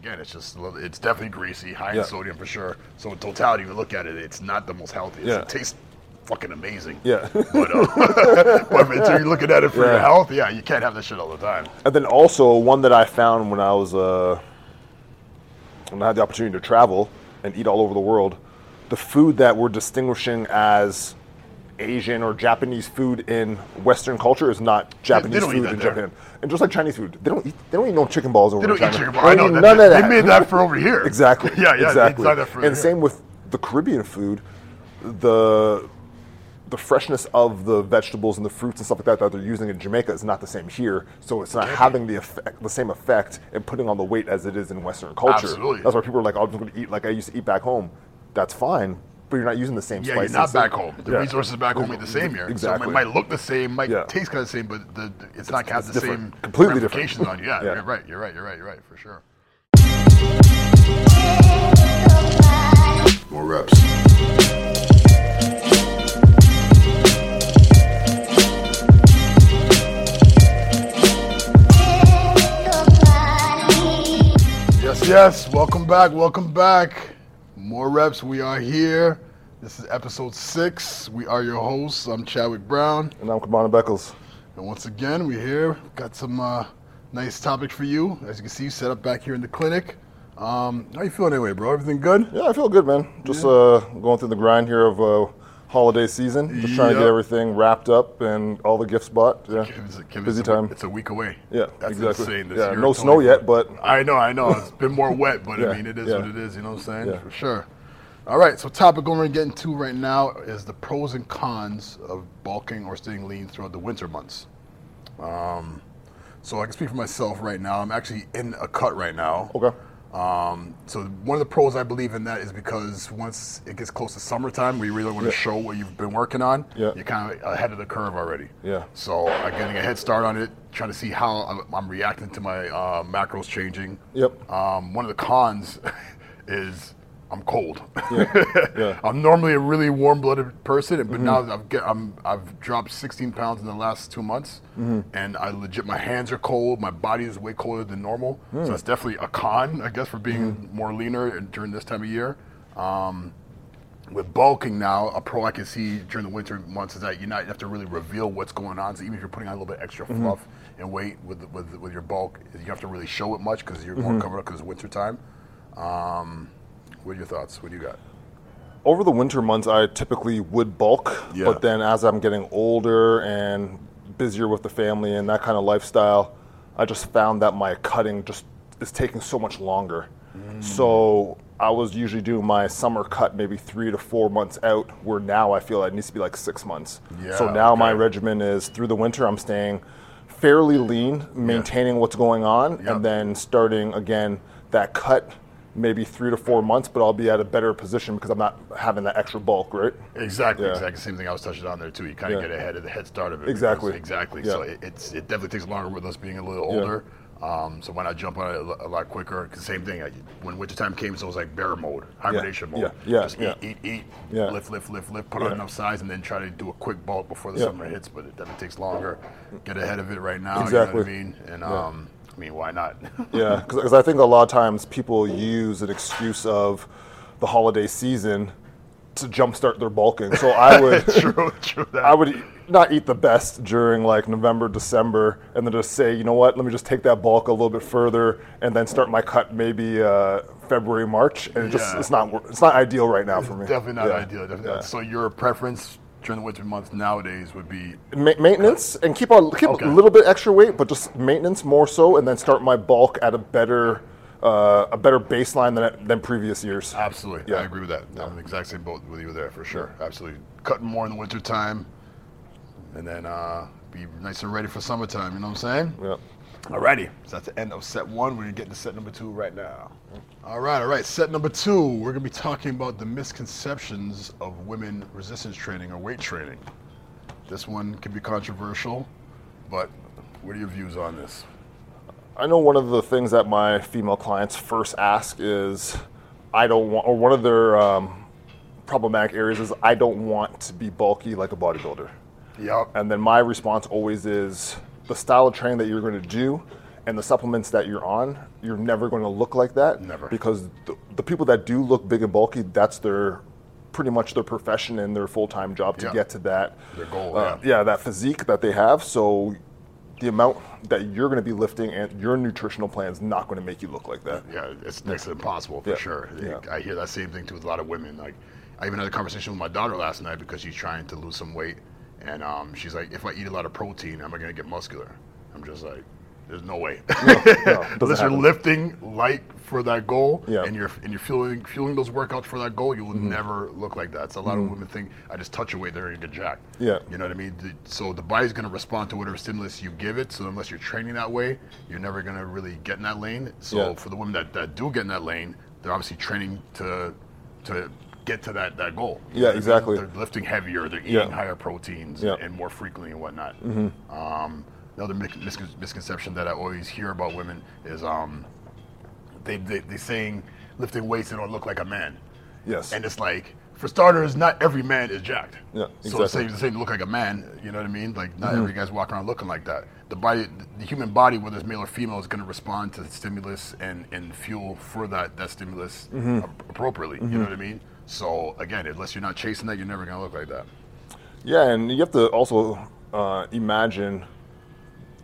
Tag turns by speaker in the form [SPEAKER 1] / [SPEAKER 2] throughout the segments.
[SPEAKER 1] again, it's just little, it's definitely greasy, high
[SPEAKER 2] Yeah.
[SPEAKER 1] in sodium for sure. So in totality, you look at it, it's not the most healthy.
[SPEAKER 2] Yeah.
[SPEAKER 1] It tastes fucking amazing.
[SPEAKER 2] Yeah.
[SPEAKER 1] But, uh, but until you're looking at it for your health, yeah, you can't have this shit all the time.
[SPEAKER 2] And then also one that I found when I was uh, when I had the opportunity to travel and eat all over the world, the food that we're distinguishing as Asian or Japanese food in Western culture is not Japanese food in
[SPEAKER 1] there.
[SPEAKER 2] Japan. And just like Chinese food, they don't eat they don't eat no chicken balls over
[SPEAKER 1] They don't
[SPEAKER 2] in
[SPEAKER 1] eat chicken
[SPEAKER 2] They
[SPEAKER 1] balls. I know that.
[SPEAKER 2] none of that.
[SPEAKER 1] They made that for over here.
[SPEAKER 2] Exactly.
[SPEAKER 1] Yeah, yeah.
[SPEAKER 2] Exactly.
[SPEAKER 1] They that for
[SPEAKER 2] and
[SPEAKER 1] here.
[SPEAKER 2] same with the Caribbean food, the the freshness of the vegetables and the fruits and stuff like that that they're using in Jamaica is not the same here. So it's not having the effect, the same effect and putting on the weight as it is in Western culture.
[SPEAKER 1] Absolutely.
[SPEAKER 2] That's why people are like, "Oh, I'm just going to eat like I used to eat back home." That's fine, but you're not using the same
[SPEAKER 1] Yeah,
[SPEAKER 2] spices.
[SPEAKER 1] you're not back home. The
[SPEAKER 2] Yeah.
[SPEAKER 1] resources back home ain't the same here.
[SPEAKER 2] Exactly.
[SPEAKER 1] So it might look the same, might
[SPEAKER 2] Yeah.
[SPEAKER 1] taste kind of the same, but the, it's, not have the
[SPEAKER 2] different.
[SPEAKER 1] same
[SPEAKER 2] Completely different.
[SPEAKER 1] ramifications on you. Yeah,
[SPEAKER 2] Yeah.
[SPEAKER 1] you're right. You're right. You're right. You're right for sure. More reps. Yes, yes. Welcome back. Welcome back. More reps. We are here. This is episode six. We are your hosts. I'm Chadwick Brown.
[SPEAKER 2] And I'm Kamana Beckles.
[SPEAKER 1] And once again, we're here. Got some uh, nice topic for you. As you can see, set up back here in the clinic. Um, how you feeling anyway, bro? Everything good?
[SPEAKER 2] Yeah, I feel good, man. Just uh, going through the grind here of uh, holiday season. Just trying to get everything wrapped up and all the gifts bought. Yeah,
[SPEAKER 1] It's, Kim,
[SPEAKER 2] busy
[SPEAKER 1] it's a,
[SPEAKER 2] time.
[SPEAKER 1] It's a week away.
[SPEAKER 2] Yeah,
[SPEAKER 1] that's
[SPEAKER 2] exactly.
[SPEAKER 1] insane. This
[SPEAKER 2] Yeah,
[SPEAKER 1] year.
[SPEAKER 2] no
[SPEAKER 1] It's
[SPEAKER 2] snow yet, but
[SPEAKER 1] I know, I know. It's been more wet, but
[SPEAKER 2] Yeah,
[SPEAKER 1] I mean, it is
[SPEAKER 2] yeah.
[SPEAKER 1] what it is. You know what I'm saying?
[SPEAKER 2] Yeah.
[SPEAKER 1] For sure. All right. So, topic we're going to get into right now is the pros and cons of bulking or staying lean throughout the winter months. Um, so I can speak for myself right now. I'm actually in a cut right now.
[SPEAKER 2] okay.
[SPEAKER 1] Um, so one of the pros I believe in that is because once it gets close to summertime, we really want to show what you've been working on,
[SPEAKER 2] Yeah.
[SPEAKER 1] you're kind of ahead of the curve already.
[SPEAKER 2] Yeah.
[SPEAKER 1] So I'm getting a head start on it, trying to see how I'm, I'm reacting to my uh, macros changing.
[SPEAKER 2] Yep.
[SPEAKER 1] Um, one of the cons is I'm cold.
[SPEAKER 2] Yeah.
[SPEAKER 1] I'm normally a really warm-blooded person, but
[SPEAKER 2] Mm-hmm.
[SPEAKER 1] now I've get, I'm I've dropped 16 pounds in the last two months,
[SPEAKER 2] Mm-hmm.
[SPEAKER 1] and I legit my hands are cold, my body is way colder than normal,
[SPEAKER 2] Mm.
[SPEAKER 1] so it's definitely a con, I guess, for being
[SPEAKER 2] Mm-hmm.
[SPEAKER 1] more leaner during this time of year. Um, with bulking now, a pro I can see during the winter months is that you're not you have to really reveal what's going on. So even if you're putting on a little bit extra
[SPEAKER 2] Mm-hmm.
[SPEAKER 1] fluff and weight with with with your bulk, you have to really show it much because you're
[SPEAKER 2] Mm-hmm.
[SPEAKER 1] more covered up because it's winter time. Um, what are your thoughts? What do you got?
[SPEAKER 2] Over the winter months, I typically would bulk,
[SPEAKER 1] Yeah.
[SPEAKER 2] but then as I'm getting older and busier with the family and that kind of lifestyle, I just found that my cutting just is taking so much longer.
[SPEAKER 1] Mm.
[SPEAKER 2] So I was usually doing my summer cut maybe three to four months out, where now I feel it needs to be like six months. so
[SPEAKER 1] Yeah,
[SPEAKER 2] now my regimen is through the winter, I'm staying fairly lean, maintaining what's going on,
[SPEAKER 1] Yep.
[SPEAKER 2] and then starting again that cut maybe three to four months, but I'll be at a better position because I'm not having that extra bulk, right?
[SPEAKER 1] Exactly,
[SPEAKER 2] Yeah.
[SPEAKER 1] exactly. Same thing I was touching on there too. You kind of
[SPEAKER 2] Yeah.
[SPEAKER 1] get ahead of the head start of it.
[SPEAKER 2] Exactly.
[SPEAKER 1] because- exactly.
[SPEAKER 2] Yeah.
[SPEAKER 1] So it, it's it definitely takes longer with us being a little older. Um, so why not jump on it a lo- a lot quicker, 'cause same thing. I, when wintertime came, so it was like bear mode, hibernation mode.
[SPEAKER 2] Yeah.
[SPEAKER 1] Just
[SPEAKER 2] Yeah.
[SPEAKER 1] eat, eat, eat,
[SPEAKER 2] Yeah.
[SPEAKER 1] lift, lift, lift, lift, put on enough size, and then try to do a quick bulk before the summer hits. But it definitely takes longer. Get ahead of it right now. You know
[SPEAKER 2] Exactly.
[SPEAKER 1] what I mean? And um, I mean, why not?
[SPEAKER 2] Yeah, because I think a lot of times people use an excuse of the holiday season to jumpstart their bulking. So I would,
[SPEAKER 1] true, true. That.
[SPEAKER 2] I would not eat the best during like November, December, and then just say, you know what, let me just take that bulk a little bit further, and then start my cut maybe uh, February, March, and it just
[SPEAKER 1] Yeah.
[SPEAKER 2] it's not it's not ideal right now for me.
[SPEAKER 1] Definitely not
[SPEAKER 2] Yeah.
[SPEAKER 1] ideal. Definitely.
[SPEAKER 2] Yeah.
[SPEAKER 1] So your preference during the winter months nowadays would be
[SPEAKER 2] Ma- maintenance and keep on keep
[SPEAKER 1] Okay.
[SPEAKER 2] a little bit extra weight, but just maintenance more so, and then start my bulk at a better uh, a better baseline than than previous years.
[SPEAKER 1] Absolutely.
[SPEAKER 2] Yeah.
[SPEAKER 1] I agree with that. I'm in the exact same boat with you there for sure. Absolutely. Cutting more in the winter time and then uh, be nice and ready for summertime. You know what I'm saying?
[SPEAKER 2] Yeah.
[SPEAKER 1] Alrighty. So that's the end of set one. We're getting to set number two right now. All right, all right. Set number two, we're going to be talking about the misconceptions of women resistance training or weight training. This one can be controversial, but what are your views on this?
[SPEAKER 2] I know one of the things that my female clients first ask is, I don't want, or one of their um, problematic areas is, I don't want to be bulky like a bodybuilder.
[SPEAKER 1] Yep.
[SPEAKER 2] And then my response always is, the style of training that you're going to do and the supplements that you're on, you're never going to look like that.
[SPEAKER 1] Never.
[SPEAKER 2] Because the, the people that do look big and bulky, that's their pretty much their profession and their full time job to
[SPEAKER 1] Yeah.
[SPEAKER 2] get to that.
[SPEAKER 1] Their goal,
[SPEAKER 2] uh,
[SPEAKER 1] yeah.
[SPEAKER 2] that physique that they have. So the amount that you're going to be lifting and your nutritional plan is not going to make you look like that.
[SPEAKER 1] Yeah, it's next to impossible for
[SPEAKER 2] Yeah.
[SPEAKER 1] sure.
[SPEAKER 2] Yeah.
[SPEAKER 1] I hear that same thing too with a lot of women. Like, I even had a conversation with my daughter last night because she's trying to lose some weight, and um, she's like, "If I eat a lot of protein, am I gonna get muscular?" I'm just like, "There's no way."
[SPEAKER 2] no, doesn't
[SPEAKER 1] Unless you're lifting light for that goal,
[SPEAKER 2] Yeah. Mm-hmm.
[SPEAKER 1] and you're and you're fueling fueling those workouts for that goal, you will never look like that. So a lot of women think I just touch a weight, they're gonna get jacked.
[SPEAKER 2] Yeah.
[SPEAKER 1] You know what I mean? So the body's going to respond to whatever stimulus you give it. So unless you're training that way, you're never going to really get in that lane. So
[SPEAKER 2] Yeah.
[SPEAKER 1] for the women that, that do get in that lane, they're obviously training to to get to that, that goal.
[SPEAKER 2] Yeah,
[SPEAKER 1] I
[SPEAKER 2] exactly.
[SPEAKER 1] They're lifting heavier. They're eating
[SPEAKER 2] Yeah.
[SPEAKER 1] higher proteins
[SPEAKER 2] Yeah. Mm-hmm.
[SPEAKER 1] and more frequently and whatnot. Um, another mis- mis- misconception that I always hear about women is um, they, they they saying lifting weights they don't look like a man.
[SPEAKER 2] Yes.
[SPEAKER 1] And it's like, for starters, not every man is jacked.
[SPEAKER 2] Yeah,
[SPEAKER 1] So
[SPEAKER 2] exactly.
[SPEAKER 1] it's saying, saying to look like a man, you know what I mean? Like not
[SPEAKER 2] Mm-hmm.
[SPEAKER 1] every guy's walking around looking like that. The body, the human body, whether it's male or female, is going to respond to stimulus and, and fuel for that that stimulus
[SPEAKER 2] Mm-hmm.
[SPEAKER 1] ap- appropriately. You know what I mean? So again, unless you're not chasing that, you're never going to look like that.
[SPEAKER 2] Yeah, and you have to also uh, imagine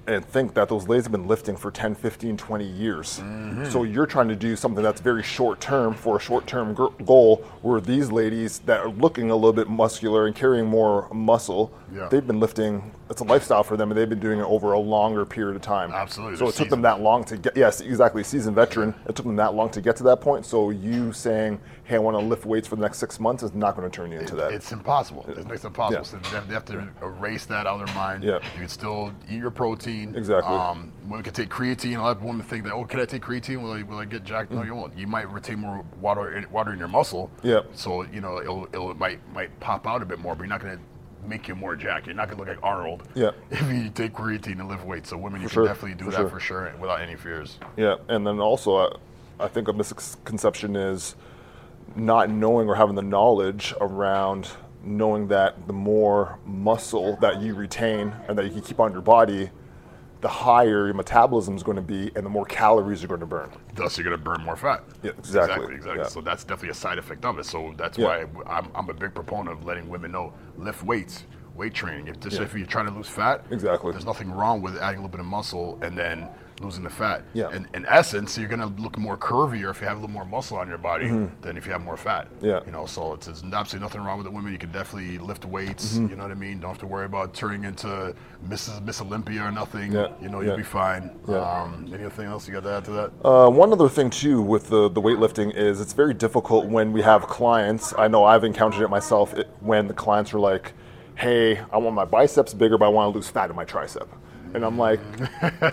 [SPEAKER 2] and think that those ladies have been lifting for 10, 15, 20 years.
[SPEAKER 1] Mm-hmm.
[SPEAKER 2] So you're trying to do something that's very short term for a short term goal, where these ladies that are looking a little bit muscular and carrying more muscle,
[SPEAKER 1] Yeah.
[SPEAKER 2] they've been lifting. It's a lifestyle for them, and they've been doing it over a longer period of time.
[SPEAKER 1] Absolutely,
[SPEAKER 2] So
[SPEAKER 1] they're
[SPEAKER 2] it took them that long to get. Yes, exactly. Seasoned veteran. It took them that long to get to that point. So you saying, "Hey, I want to lift weights for the next six months," is not going to turn you into that.
[SPEAKER 1] It's impossible. It's to impossible.
[SPEAKER 2] Yeah.
[SPEAKER 1] So they have, to erase that out of their mind.
[SPEAKER 2] Yeah.
[SPEAKER 1] You can still eat your protein.
[SPEAKER 2] Exactly.
[SPEAKER 1] Um, women can take creatine. A lot of women think that, oh, can I take creatine? Will I, will I get jacked? No, you won't. You might retain more water in, water in your muscle.
[SPEAKER 2] Mm. Yeah.
[SPEAKER 1] So you know it'll, it'll it might might pop out a bit more, but you're not going to make you more jacked. You're not going to look like Arnold.
[SPEAKER 2] Yeah.
[SPEAKER 1] If you take creatine and lift weights, so women you
[SPEAKER 2] For
[SPEAKER 1] can
[SPEAKER 2] sure.
[SPEAKER 1] definitely do
[SPEAKER 2] For
[SPEAKER 1] that
[SPEAKER 2] sure.
[SPEAKER 1] for sure without any fears.
[SPEAKER 2] Yeah, and then also, I, I think a misconception is not knowing or having the knowledge around knowing that the more muscle that you retain and that you can keep on your body, the higher your metabolism is going to be and the more calories you're going to burn.
[SPEAKER 1] Thus, you're going to burn more fat.
[SPEAKER 2] Yeah, exactly,
[SPEAKER 1] Exactly. exactly.
[SPEAKER 2] yeah.
[SPEAKER 1] So that's definitely a side effect of it. So that's
[SPEAKER 2] Yeah.
[SPEAKER 1] why I'm, I'm a big proponent of letting women know lift weights, weight training. If, just,
[SPEAKER 2] Yeah.
[SPEAKER 1] if you're trying to lose fat,
[SPEAKER 2] Exactly.
[SPEAKER 1] there's nothing wrong with adding a little bit of muscle and then losing the fat.
[SPEAKER 2] Yeah.
[SPEAKER 1] In, in essence, you're going to look more curvier if you have a little more muscle on your body than if you have more fat.
[SPEAKER 2] Mm-hmm. Yeah.
[SPEAKER 1] You know, so it's, it's absolutely nothing wrong with the women. You can definitely lift weights.
[SPEAKER 2] Mm-hmm.
[SPEAKER 1] You know what I mean? Don't have to worry about turning into Mrs. Miss Olympia or nothing.
[SPEAKER 2] Yeah.
[SPEAKER 1] You know,
[SPEAKER 2] Yeah.
[SPEAKER 1] you'll be fine.
[SPEAKER 2] Yeah.
[SPEAKER 1] Um, anything else you got to add to that?
[SPEAKER 2] Uh, one other thing too with the, the weightlifting is it's very difficult when we have clients. I know I've encountered it myself it, when the clients are like, "Hey, I want my biceps bigger, but I want to lose fat in my tricep," and I'm like,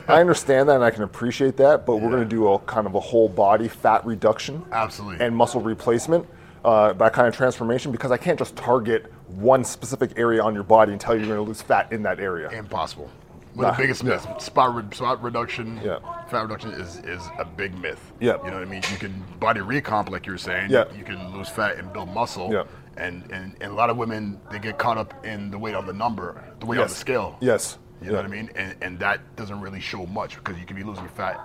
[SPEAKER 2] "I understand that and I can appreciate that, but we're going to do a kind of a whole body fat reduction
[SPEAKER 1] Absolutely.
[SPEAKER 2] and muscle replacement." Uh, that kind of transformation because I can't just target one specific area on your body and tell you you're going to lose fat in that area.
[SPEAKER 1] Impossible. One of the biggest
[SPEAKER 2] yeah.
[SPEAKER 1] Spot, re- spot reduction,
[SPEAKER 2] Yeah.
[SPEAKER 1] fat reduction is, is a big myth.
[SPEAKER 2] Yeah.
[SPEAKER 1] You know what I mean? You can body recomp, like you were saying.
[SPEAKER 2] Yeah.
[SPEAKER 1] You can lose fat and build muscle.
[SPEAKER 2] Yeah.
[SPEAKER 1] And, and, and a lot of women, they get caught up in the weight on the number, the weight on the scale.
[SPEAKER 2] Yes.
[SPEAKER 1] You know what I mean? And, and that doesn't really show much because you can be losing fat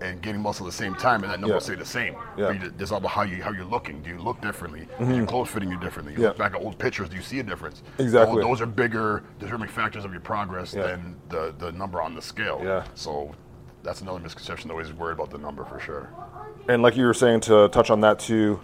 [SPEAKER 1] and gaining muscle at the same time, and that number
[SPEAKER 2] Yeah.
[SPEAKER 1] will stay the same.
[SPEAKER 2] Yeah.
[SPEAKER 1] You- It's all about how you how you're looking. Do you look differently? Is your clothes fitting you differently? You
[SPEAKER 2] Mm-hmm. Yeah.
[SPEAKER 1] look back at old pictures. Do you see a difference?
[SPEAKER 2] Exactly.
[SPEAKER 1] Those, those are bigger determining factors of your progress
[SPEAKER 2] Yeah.
[SPEAKER 1] than the, the number on the scale.
[SPEAKER 2] Yeah.
[SPEAKER 1] So that's another misconception. Always worried about the number for sure.
[SPEAKER 2] And like you were saying, to touch on that too,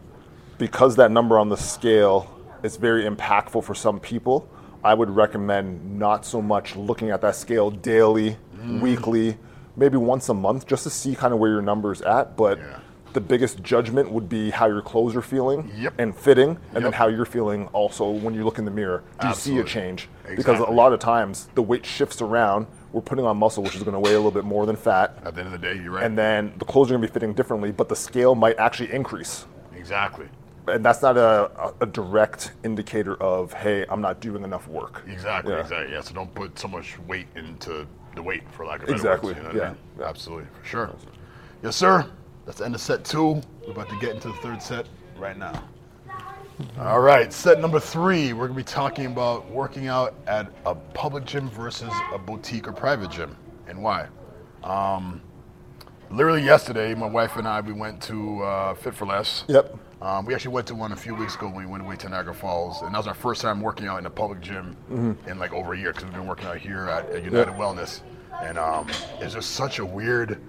[SPEAKER 2] because that number on the scale is very impactful for some people, I would recommend not so much looking at that scale daily,
[SPEAKER 1] Mm.
[SPEAKER 2] weekly, maybe once a month, just to see kind of where your number's at. But
[SPEAKER 1] Yeah.
[SPEAKER 2] the biggest judgment would be how your clothes are feeling
[SPEAKER 1] Yep.
[SPEAKER 2] and fitting, and then how you're feeling also when you look in the mirror. Do you see a
[SPEAKER 1] Absolutely.
[SPEAKER 2] change? Because a lot of times the weight shifts around. We're putting on muscle, which is going to weigh a little bit more than fat.
[SPEAKER 1] At the end of the day, you're right.
[SPEAKER 2] And then the clothes are going to be fitting differently, but the scale might actually increase.
[SPEAKER 1] exactly.
[SPEAKER 2] And that's not a, a, direct indicator of, hey, I'm not doing enough work.
[SPEAKER 1] Exactly.
[SPEAKER 2] Yeah.
[SPEAKER 1] Exactly. Yeah. So don't put so much weight into the weight, for lack of
[SPEAKER 2] Exactly,
[SPEAKER 1] better words. You know what I
[SPEAKER 2] yeah.
[SPEAKER 1] Absolutely. For sure. Yes, sir. That's the end of set two. We're about to get into the third set right now. All right, set number three. We're gonna be talking about working out at a public gym versus a boutique or private gym, and why. Um, literally yesterday, my wife and I we went to uh, Fit for Less.
[SPEAKER 2] Yep.
[SPEAKER 1] Um, we actually went to one a few weeks ago when we went away to Niagara Falls, and that was our first time working out in a public gym in like over a year because we've been working out here at, at United
[SPEAKER 2] Yeah.
[SPEAKER 1] Wellness, and um, it's just such a weird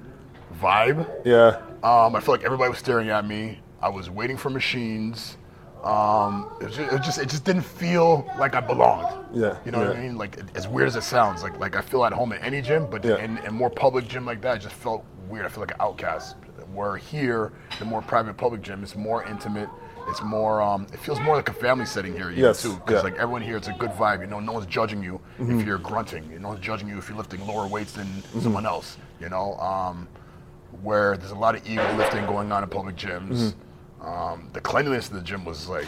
[SPEAKER 1] vibe.
[SPEAKER 2] Yeah.
[SPEAKER 1] Um, I feel like everybody was staring at me. I was waiting for machines. Um, it, just, it just it just didn't feel like I belonged.
[SPEAKER 2] Yeah,
[SPEAKER 1] You know what I mean? Like as weird as it sounds, like like I feel at home at any gym, but
[SPEAKER 2] Yeah.
[SPEAKER 1] in a more public gym like that, it just felt weird. I feel like an outcast. Where here, the more private public gym, it's more intimate. It's more. Um, it feels more like a family setting here, even
[SPEAKER 2] Yes,
[SPEAKER 1] too. Because
[SPEAKER 2] yeah. Mm-hmm.
[SPEAKER 1] like everyone here, it's a good vibe. You know, no one's judging you if you're grunting. No one's judging you if you're lifting lower weights than
[SPEAKER 2] Mm-hmm.
[SPEAKER 1] someone else. You know. Um, where there's a lot of ego lifting going on in public gyms.
[SPEAKER 2] Mm-hmm.
[SPEAKER 1] Um, the cleanliness of the gym was like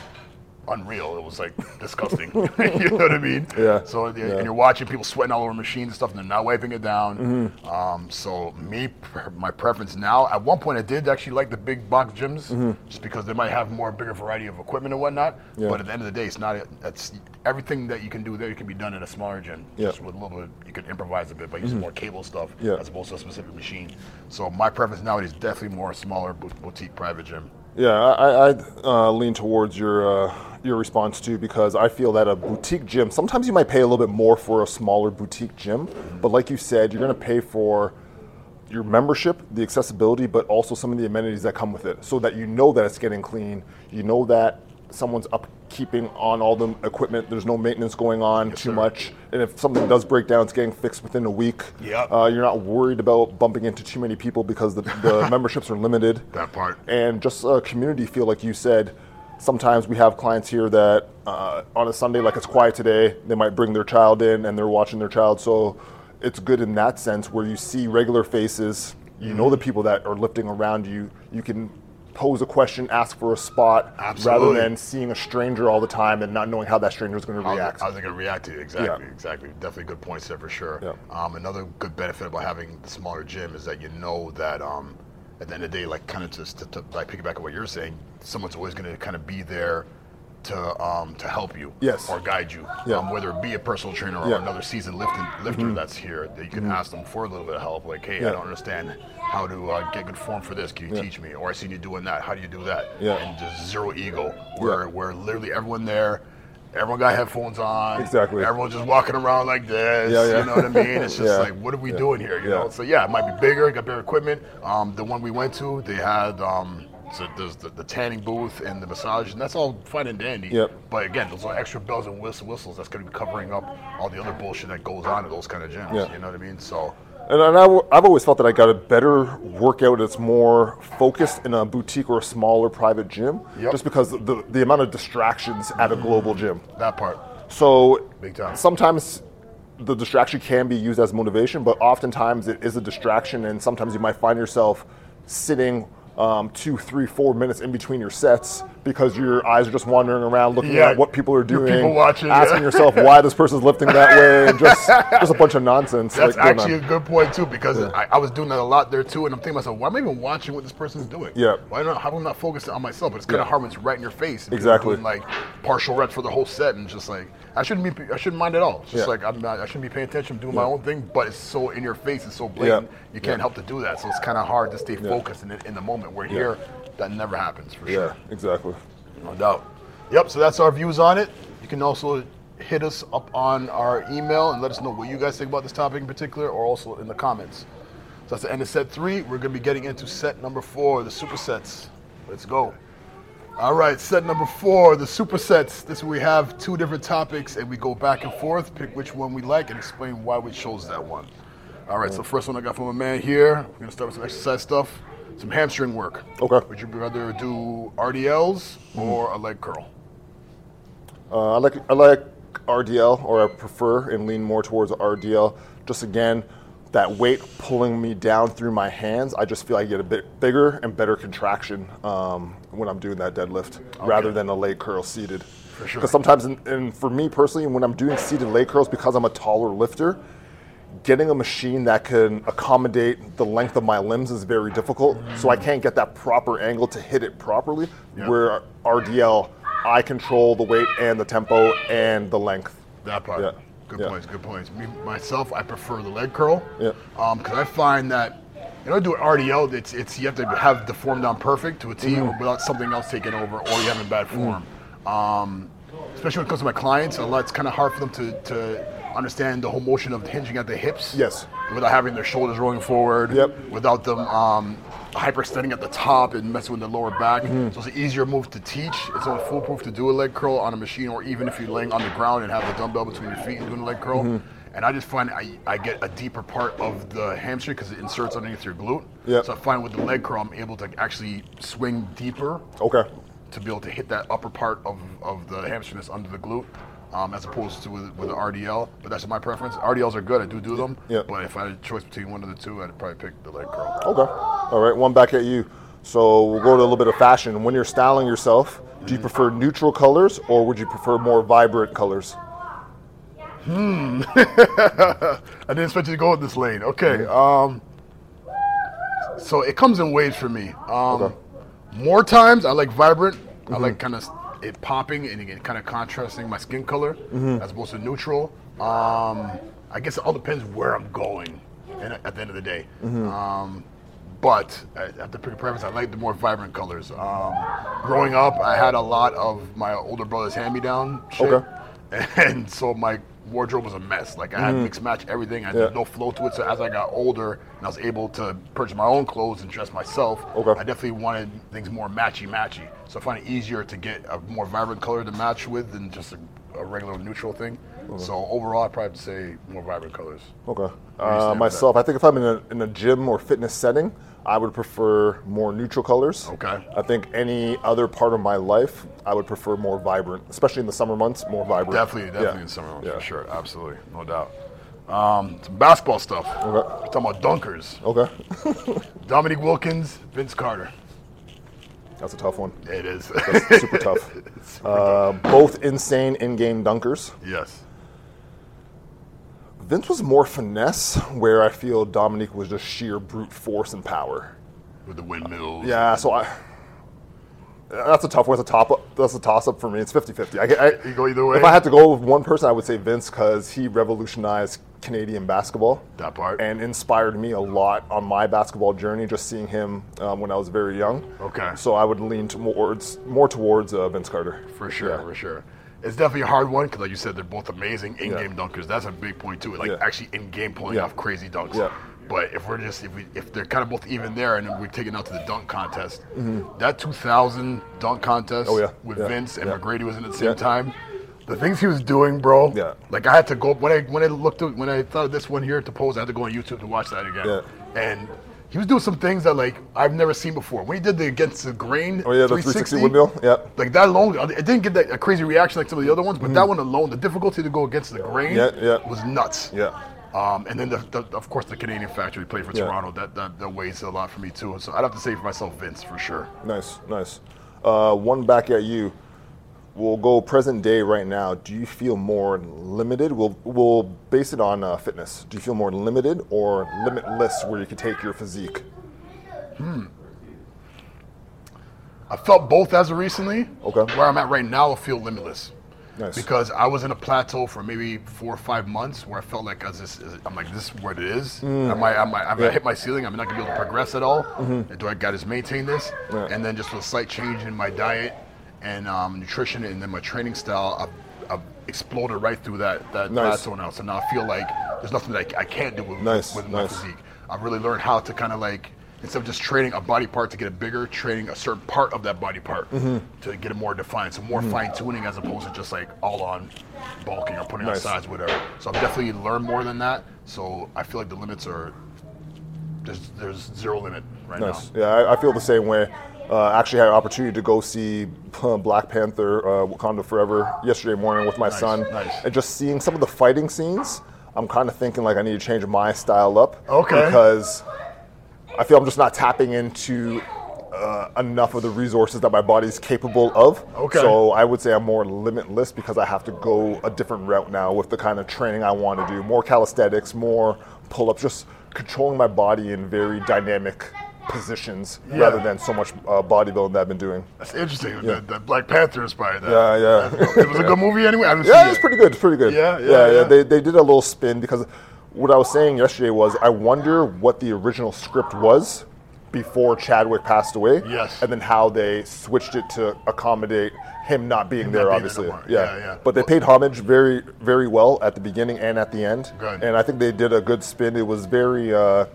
[SPEAKER 1] unreal. It was like disgusting. you know what I mean?
[SPEAKER 2] Yeah.
[SPEAKER 1] So yeah, and you're watching people sweating all over machines and stuff, and they're not wiping it down.
[SPEAKER 2] Mm-hmm.
[SPEAKER 1] Um, so me, my preference now. At one point, I did actually like the big box gyms, just because they might have more bigger variety of equipment and whatnot.
[SPEAKER 2] Mm-hmm. Yeah.
[SPEAKER 1] But at the end of the day, it's not. It's everything that you can do there. You can be done in a smaller gym.
[SPEAKER 2] Yeah.
[SPEAKER 1] Just with a little bit, you can improvise a bit by using more cable stuff
[SPEAKER 2] Yeah.
[SPEAKER 1] as opposed to a specific machine. So my preference now is definitely more smaller boutique private gym.
[SPEAKER 2] Yeah, I, I uh, lean towards your uh, your response too because I feel that a boutique gym. Sometimes you might pay a little bit more for a smaller boutique gym, but like you said, you're going to pay for your membership, the accessibility, but also some of the amenities that come with it, so that you know that it's getting clean. You know that someone's upkeeping on all the equipment. There's no maintenance going on too
[SPEAKER 1] sir.
[SPEAKER 2] much, and if something does break down, it's getting fixed within a week.
[SPEAKER 1] Yep.
[SPEAKER 2] Uh, you're not worried about bumping into too many people because the, the memberships are limited
[SPEAKER 1] That part.
[SPEAKER 2] and just a community feel like you said sometimes we have clients here that uh, on a sunday like it's quiet today they might bring their child in and they're watching their child so it's good in that sense where you see regular faces you know the people that are lifting around you you can pose a question ask for a spot
[SPEAKER 1] Absolutely.
[SPEAKER 2] rather than seeing a stranger all the time and not knowing how that stranger is going to react
[SPEAKER 1] how's they going to react to you? Exactly,
[SPEAKER 2] Yeah.
[SPEAKER 1] exactly. Definitely good points there for sure.
[SPEAKER 2] Yeah.
[SPEAKER 1] Um, another good benefit about having the smaller gym is that you know that um, at the end of the day, like kind of just to, to like piggyback on what you're saying, someone's always going to kind of be there to um, to help you
[SPEAKER 2] Yes.
[SPEAKER 1] or guide you.
[SPEAKER 2] Yeah.
[SPEAKER 1] Um, whether it be a personal trainer or
[SPEAKER 2] Yeah. Mm-hmm.
[SPEAKER 1] another seasoned lifting, lifter that's here, that you can ask them for a little bit of help. Like, hey,
[SPEAKER 2] Yeah.
[SPEAKER 1] I don't understand how to uh, get good form for this. Can you
[SPEAKER 2] Yeah.
[SPEAKER 1] teach me? Or I seen you doing that. How do you do that?
[SPEAKER 2] Yeah.
[SPEAKER 1] And just zero ego. Where where literally everyone there. Everyone got headphones on.
[SPEAKER 2] Exactly.
[SPEAKER 1] Everyone's just walking around like this.
[SPEAKER 2] Yeah, yeah.
[SPEAKER 1] You know what I mean? It's just
[SPEAKER 2] Yeah.
[SPEAKER 1] like, what are we doing here? You
[SPEAKER 2] Yeah.
[SPEAKER 1] know? So yeah, it might be bigger. Got better equipment. Um, the one we went to, they had um, so there's the, the tanning booth and the massage, and that's all fine and dandy.
[SPEAKER 2] Yep.
[SPEAKER 1] But again, those are extra bells and whist- whistles. That's going to be covering up all the other bullshit that goes on in those kind of gyms.
[SPEAKER 2] Yeah.
[SPEAKER 1] You know what I mean? So
[SPEAKER 2] And, I, have always felt that I got a better workout that's more focused in a boutique or a smaller private gym,
[SPEAKER 1] Yep.
[SPEAKER 2] just because the, the amount of distractions at a mm-hmm. global gym.
[SPEAKER 1] that part.
[SPEAKER 2] So
[SPEAKER 1] Big time.
[SPEAKER 2] sometimes the distraction can be used as motivation, but oftentimes it is a distraction, and sometimes you might find yourself sitting um, two, three, four minutes in between your sets because your eyes are just wandering around looking
[SPEAKER 1] Yeah,
[SPEAKER 2] at what people are doing,
[SPEAKER 1] people watching,
[SPEAKER 2] asking
[SPEAKER 1] yeah.
[SPEAKER 2] yourself why this person's lifting that way, and just just a bunch of nonsense.
[SPEAKER 1] That's
[SPEAKER 2] like,
[SPEAKER 1] actually a good point too, because I, I was doing that a lot there too, and I'm thinking to myself, why am I even watching what this person's doing?
[SPEAKER 2] Yeah.
[SPEAKER 1] Why not? How am I not focusing on myself? But it's kind of
[SPEAKER 2] Yeah.
[SPEAKER 1] hard when it's right in your face. and
[SPEAKER 2] Exactly.
[SPEAKER 1] Doing like partial reps for the whole set, and just like I shouldn't be, I shouldn't mind at all. It's just
[SPEAKER 2] Yeah.
[SPEAKER 1] like I'm not, I shouldn't be paying attention, I'm doing my own thing, but it's so in your face, it's so blatant, you can't
[SPEAKER 2] Yeah.
[SPEAKER 1] help to do that. So it's kind of hard to stay focused in, the- in the moment. We're here, that never happens for
[SPEAKER 2] yeah,
[SPEAKER 1] sure.
[SPEAKER 2] exactly.
[SPEAKER 1] No doubt. Yep, so that's our views on it. You can also hit us up on our email and let us know what you guys think about this topic in particular or also in the comments. So that's the end of set three. We're going to be getting into set number four, the supersets. Let's go. All right, set number four, the supersets. This is where we have two different topics and we go back and forth, pick which one we like, and explain why we chose that one. All right, so first one I got from a man here. We're going to start with some exercise stuff, some hamstring work.
[SPEAKER 2] Okay.
[SPEAKER 1] Would you rather do RDLs or a leg curl?
[SPEAKER 2] Uh, I like I like RDL, or I prefer and lean more towards RDL. Just again, that weight pulling me down through my hands. I just feel I get a bit bigger and better contraction um, when I'm doing that deadlift, rather than a leg curl seated. For
[SPEAKER 1] sure.
[SPEAKER 2] Because sometimes, and for me personally, when I'm doing seated leg curls, because I'm a taller lifter, getting a machine that can accommodate the length of my limbs is very difficult. So I can't get that proper angle to hit it properly.
[SPEAKER 1] Yep.
[SPEAKER 2] Where RDL, I control the weight and the tempo and the length.
[SPEAKER 1] That part.
[SPEAKER 2] Yeah.
[SPEAKER 1] Good
[SPEAKER 2] Yeah.
[SPEAKER 1] points. Good points. Me myself, I prefer the leg curl.
[SPEAKER 2] Yeah.
[SPEAKER 1] Um, because I find that In order to do an RDL, it's it's you have to have the form down perfect to a T
[SPEAKER 2] Mm-hmm.
[SPEAKER 1] without something else taking over, or you have in bad form. Um, especially when it comes to my clients, a lot it's kind of hard for them to, to understand the whole motion of hinging at the hips.
[SPEAKER 2] Yes.
[SPEAKER 1] Without having their shoulders rolling forward.
[SPEAKER 2] Yep.
[SPEAKER 1] Without them um, hyperextending at the top and messing with the lower back.
[SPEAKER 2] Mm-hmm.
[SPEAKER 1] So it's an easier move to teach. It's only foolproof to do a leg curl on a machine, or even if you're laying on the ground and have the dumbbell between your feet and doing a leg curl.
[SPEAKER 2] Mm-hmm.
[SPEAKER 1] And I just find I, I get a deeper part of the hamstring because it inserts underneath your glute.
[SPEAKER 2] Yep.
[SPEAKER 1] So I find with the leg curl, I'm able to actually swing deeper
[SPEAKER 2] Okay.
[SPEAKER 1] to be able to hit that upper part of, of the hamstring that's under the glute, um, as opposed to with, with the RDL. But that's my preference. RDLs are good. I do do them.
[SPEAKER 2] Yeah.
[SPEAKER 1] But if I had a choice between one of the two, I'd probably pick the leg curl.
[SPEAKER 2] Okay. All right. One back at you. So we'll go to a little bit of fashion. When you're styling yourself, do you prefer neutral colors or would you prefer more vibrant colors? Hmm.
[SPEAKER 1] I didn't expect you to go with this lane. Okay. Um, so it comes in waves for me. Um,
[SPEAKER 2] Okay.
[SPEAKER 1] More times I like vibrant. I like kind of it popping and again kind of contrasting my skin color as opposed to neutral. Um, I guess it all depends where I'm going, and at the end of the day. Um, but to pick a preference. I like the more vibrant colors. Um, growing up, I had a lot of my older brother's hand-me-down shit,
[SPEAKER 2] Okay.
[SPEAKER 1] and so my wardrobe was a mess. Like I had mix match everything. I
[SPEAKER 2] Mm-hmm. Yeah.
[SPEAKER 1] had no flow to it. So as I got older and I was able to purchase my own clothes and dress myself,
[SPEAKER 2] Okay.
[SPEAKER 1] I definitely wanted things more matchy matchy. So I find it easier to get a more vibrant color to match with than just a, a regular neutral thing. So overall, I'd probably say more vibrant colors.
[SPEAKER 2] Okay.
[SPEAKER 1] do you stand
[SPEAKER 2] Uh, myself, I think if I'm in a, in a gym or fitness setting, I would prefer more neutral colors.
[SPEAKER 1] Okay.
[SPEAKER 2] I think any other part of my life, I would prefer more vibrant, especially in the summer months, more vibrant.
[SPEAKER 1] Definitely, definitely
[SPEAKER 2] Yeah.
[SPEAKER 1] in summer months
[SPEAKER 2] Yeah.
[SPEAKER 1] for sure. Absolutely, no doubt. Um, some basketball stuff.
[SPEAKER 2] Okay.
[SPEAKER 1] We're talking about dunkers.
[SPEAKER 2] Okay.
[SPEAKER 1] Dominique Wilkins, Vince Carter.
[SPEAKER 2] That's a tough one.
[SPEAKER 1] It is.
[SPEAKER 2] Super tough. Uh, both insane in-game dunkers.
[SPEAKER 1] yes.
[SPEAKER 2] Vince was more finesse, where I feel Dominique was just sheer brute force and power.
[SPEAKER 1] With the windmills.
[SPEAKER 2] Yeah, so I. That's a tough one. That's a top. That's a toss-up for me. It's 50-50. I, I,
[SPEAKER 1] You go either way.
[SPEAKER 2] If I had to go with one person, I would say Vince because he revolutionized Canadian basketball.
[SPEAKER 1] That part.
[SPEAKER 2] And inspired me a lot on my basketball journey, just seeing him um, when I was very young.
[SPEAKER 1] Okay.
[SPEAKER 2] So I would lean towards more towards uh, Vince Carter.
[SPEAKER 1] For sure,
[SPEAKER 2] Yeah.
[SPEAKER 1] for sure. It's definitely a hard one because, like you said, they're both amazing in-game
[SPEAKER 2] Yeah.
[SPEAKER 1] dunkers. That's a big point too. Like
[SPEAKER 2] Yeah.
[SPEAKER 1] actually in-game pulling
[SPEAKER 2] Yeah.
[SPEAKER 1] off crazy dunks.
[SPEAKER 2] Yeah.
[SPEAKER 1] But if we're just if we if they're kind of both even there and we're taking out to the dunk contest, that 2000 dunk contest
[SPEAKER 2] Mm-hmm. Oh,
[SPEAKER 1] with. Vince and. McGrady was in at the same time. The things he was doing, bro.
[SPEAKER 2] Yeah.
[SPEAKER 1] Like I had to go when I when I looked at, when I thought of this one here to pose, I had to go on YouTube to watch that again.
[SPEAKER 2] Yeah.
[SPEAKER 1] And he was doing some things that like I've never seen before. When he did the against the grain,
[SPEAKER 2] Oh yeah, the 360 windmill. Yeah.
[SPEAKER 1] like that alone, it didn't get that a crazy reaction like some of the other ones, but that one alone, the difficulty to go against the grain.
[SPEAKER 2] Yeah, yeah.
[SPEAKER 1] was nuts.
[SPEAKER 2] Yeah.
[SPEAKER 1] Um, and then, the, the, of course, the Canadian factory played for
[SPEAKER 2] Yeah.
[SPEAKER 1] Toronto. That, that that weighs a lot for me too. So I'd have to say for myself, Vince for sure.
[SPEAKER 2] Nice, nice. Uh, one back at you. We'll go present day right now. Do you feel more limited? We'll we'll base it on uh, fitness. Do you feel more limited or limitless, where you can take your physique? Hmm.
[SPEAKER 1] I felt both as of recently.
[SPEAKER 2] Okay.
[SPEAKER 1] Where I'm at right now, I feel limitless.
[SPEAKER 2] Nice.
[SPEAKER 1] Because I was in a plateau for maybe four or five months where I felt like I was just, I'm like, this is what it is.
[SPEAKER 2] Mm.
[SPEAKER 1] I might, I might, I might hit my ceiling. I'm not gonna be able to progress at all. Mm-hmm. Do I got to maintain this?
[SPEAKER 2] Yeah.
[SPEAKER 1] And then just with a slight change in my diet and um, nutrition and then my training style, I've, I've exploded right through that that
[SPEAKER 2] Nice.
[SPEAKER 1] plateau now. So now I feel like there's nothing that I, I can't do with,
[SPEAKER 2] Nice,
[SPEAKER 1] with my
[SPEAKER 2] nice.
[SPEAKER 1] physique. I've really learned how to kind of like instead of just training a body part to get it bigger, training a certain part of that body part
[SPEAKER 2] Mm-hmm.
[SPEAKER 1] to get it more defined. So more fine tuning as opposed to just like all on bulking or putting
[SPEAKER 2] Nice.
[SPEAKER 1] on size, whatever. So I've definitely learned more than that. So I feel like the limits are there's there's zero limit right
[SPEAKER 2] Nice.
[SPEAKER 1] now.
[SPEAKER 2] Yeah, I, I feel the same way. Uh, actually, had an opportunity to go see Black Panther: uh, Wakanda Forever yesterday morning with my
[SPEAKER 1] Nice,
[SPEAKER 2] son,
[SPEAKER 1] nice.
[SPEAKER 2] and just seeing some of the fighting scenes. I'm kind of thinking like I need to change my style up.
[SPEAKER 1] Okay.
[SPEAKER 2] Because I feel I'm just not tapping into uh, enough of the resources that my body's capable of.
[SPEAKER 1] Okay.
[SPEAKER 2] So I would say I'm more limitless because I have to go a different route now with the kind of training I want to do. More calisthenics, more pull-ups, just controlling my body in very dynamic positions
[SPEAKER 1] Yeah.
[SPEAKER 2] rather than so much uh, bodybuilding that I've been doing.
[SPEAKER 1] That's interesting. That, that Black Panther inspired that.
[SPEAKER 2] Yeah, yeah.
[SPEAKER 1] It was a good movie anyway.
[SPEAKER 2] Yeah,
[SPEAKER 1] it.
[SPEAKER 2] pretty good. It's pretty good.
[SPEAKER 1] Yeah, yeah,
[SPEAKER 2] yeah,
[SPEAKER 1] yeah.
[SPEAKER 2] They, they did a little spin because what I was saying yesterday was I wonder what the original script was before Chadwick passed away.
[SPEAKER 1] Yes.
[SPEAKER 2] And then how they switched it to accommodate him not being
[SPEAKER 1] Him
[SPEAKER 2] there,
[SPEAKER 1] not being
[SPEAKER 2] obviously. yeah.
[SPEAKER 1] Yeah, yeah.
[SPEAKER 2] But they paid homage very, very well at the beginning and at the end.
[SPEAKER 1] Good.
[SPEAKER 2] And I think they did a good spin. It was very uh,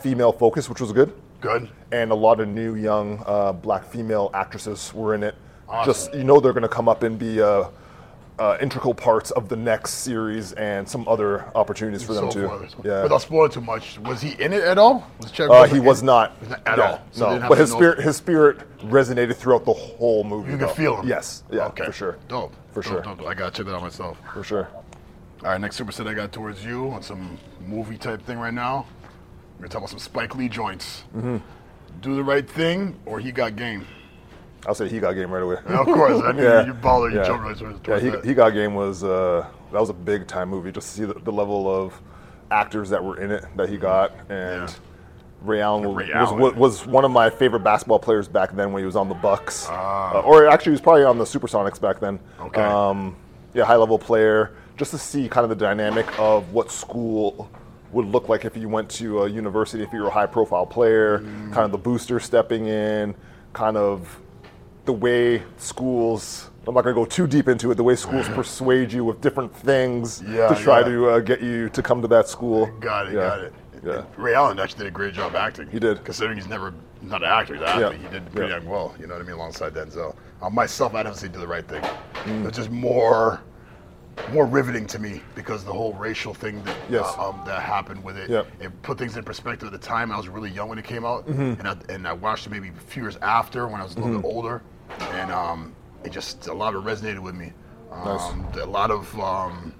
[SPEAKER 2] female focused, which was good.
[SPEAKER 1] Good.
[SPEAKER 2] And a lot of new young uh, black female actresses were in it.
[SPEAKER 1] Awesome.
[SPEAKER 2] Just you know they're going to come up and be uh, uh, integral parts of the next series and some other opportunities for them
[SPEAKER 1] so
[SPEAKER 2] too.
[SPEAKER 1] forth.
[SPEAKER 2] Yeah.
[SPEAKER 1] Without spoiling too much, was he in it at all? Was Chadwick
[SPEAKER 2] Uh, he was
[SPEAKER 1] in-
[SPEAKER 2] not
[SPEAKER 1] at
[SPEAKER 2] Yeah,
[SPEAKER 1] all. So
[SPEAKER 2] no, but his spirit, his spirit resonated throughout the whole movie.
[SPEAKER 1] You can
[SPEAKER 2] though.
[SPEAKER 1] feel him.
[SPEAKER 2] Yes, yeah,
[SPEAKER 1] okay.
[SPEAKER 2] for sure,
[SPEAKER 1] Dope.
[SPEAKER 2] For
[SPEAKER 1] Dope,
[SPEAKER 2] sure.
[SPEAKER 1] dope, dope. I gotta check that out myself.
[SPEAKER 2] for sure.
[SPEAKER 1] All right, next super superset I got towards you on some movie type thing right now. We're gonna talk about some Spike Lee joints.
[SPEAKER 2] Mm-hmm.
[SPEAKER 1] Do the right thing, or he got game.
[SPEAKER 2] I'll say he got game right away.
[SPEAKER 1] Of course, I mean
[SPEAKER 2] Yeah.
[SPEAKER 1] you baller, you
[SPEAKER 2] yeah.
[SPEAKER 1] jumped right towards,
[SPEAKER 2] Yeah, he,
[SPEAKER 1] that.
[SPEAKER 2] he got game was uh, that was a big time movie. Just to see the, the level of actors that were in it that he got, and
[SPEAKER 1] Yeah.
[SPEAKER 2] Ray Allen,
[SPEAKER 1] Ray
[SPEAKER 2] was,
[SPEAKER 1] Allen.
[SPEAKER 2] was was one of my favorite basketball players back then when he was on the Bucks, uh, or actually he was probably on the Supersonics back then.
[SPEAKER 1] Ah. Okay.
[SPEAKER 2] Um, yeah, high level player. Just to see kind of the dynamic of what school would look like if you went to a university, if you were a high profile player,
[SPEAKER 1] Mm.
[SPEAKER 2] kind of the booster stepping in, kind of the way schools I'm not going to go too deep into it. The way schools persuade you with different things
[SPEAKER 1] Yeah,
[SPEAKER 2] to try
[SPEAKER 1] yeah.
[SPEAKER 2] to uh, get you to come to that school.
[SPEAKER 1] Got it,
[SPEAKER 2] Yeah.
[SPEAKER 1] got it.
[SPEAKER 2] Yeah.
[SPEAKER 1] Ray Allen actually did a great job acting.
[SPEAKER 2] He did.
[SPEAKER 1] Considering he's never not an actor, he's an athlete. He did pretty
[SPEAKER 2] Yeah.
[SPEAKER 1] well. You know what I mean? Alongside Denzel. Uh, myself, I'd have to say do the right thing.
[SPEAKER 2] Mm.
[SPEAKER 1] It's just more, more riveting to me because the whole racial thing that
[SPEAKER 2] Yes.
[SPEAKER 1] uh, um, that happened with it.
[SPEAKER 2] Yep.
[SPEAKER 1] It put things in perspective at the time. I was really young when it came out,
[SPEAKER 2] Mm-hmm.
[SPEAKER 1] and I, and I watched it maybe a few years after when I was a little bit older, and um, it just a lot of it resonated with me.
[SPEAKER 2] Nice.
[SPEAKER 1] Um, A lot of um,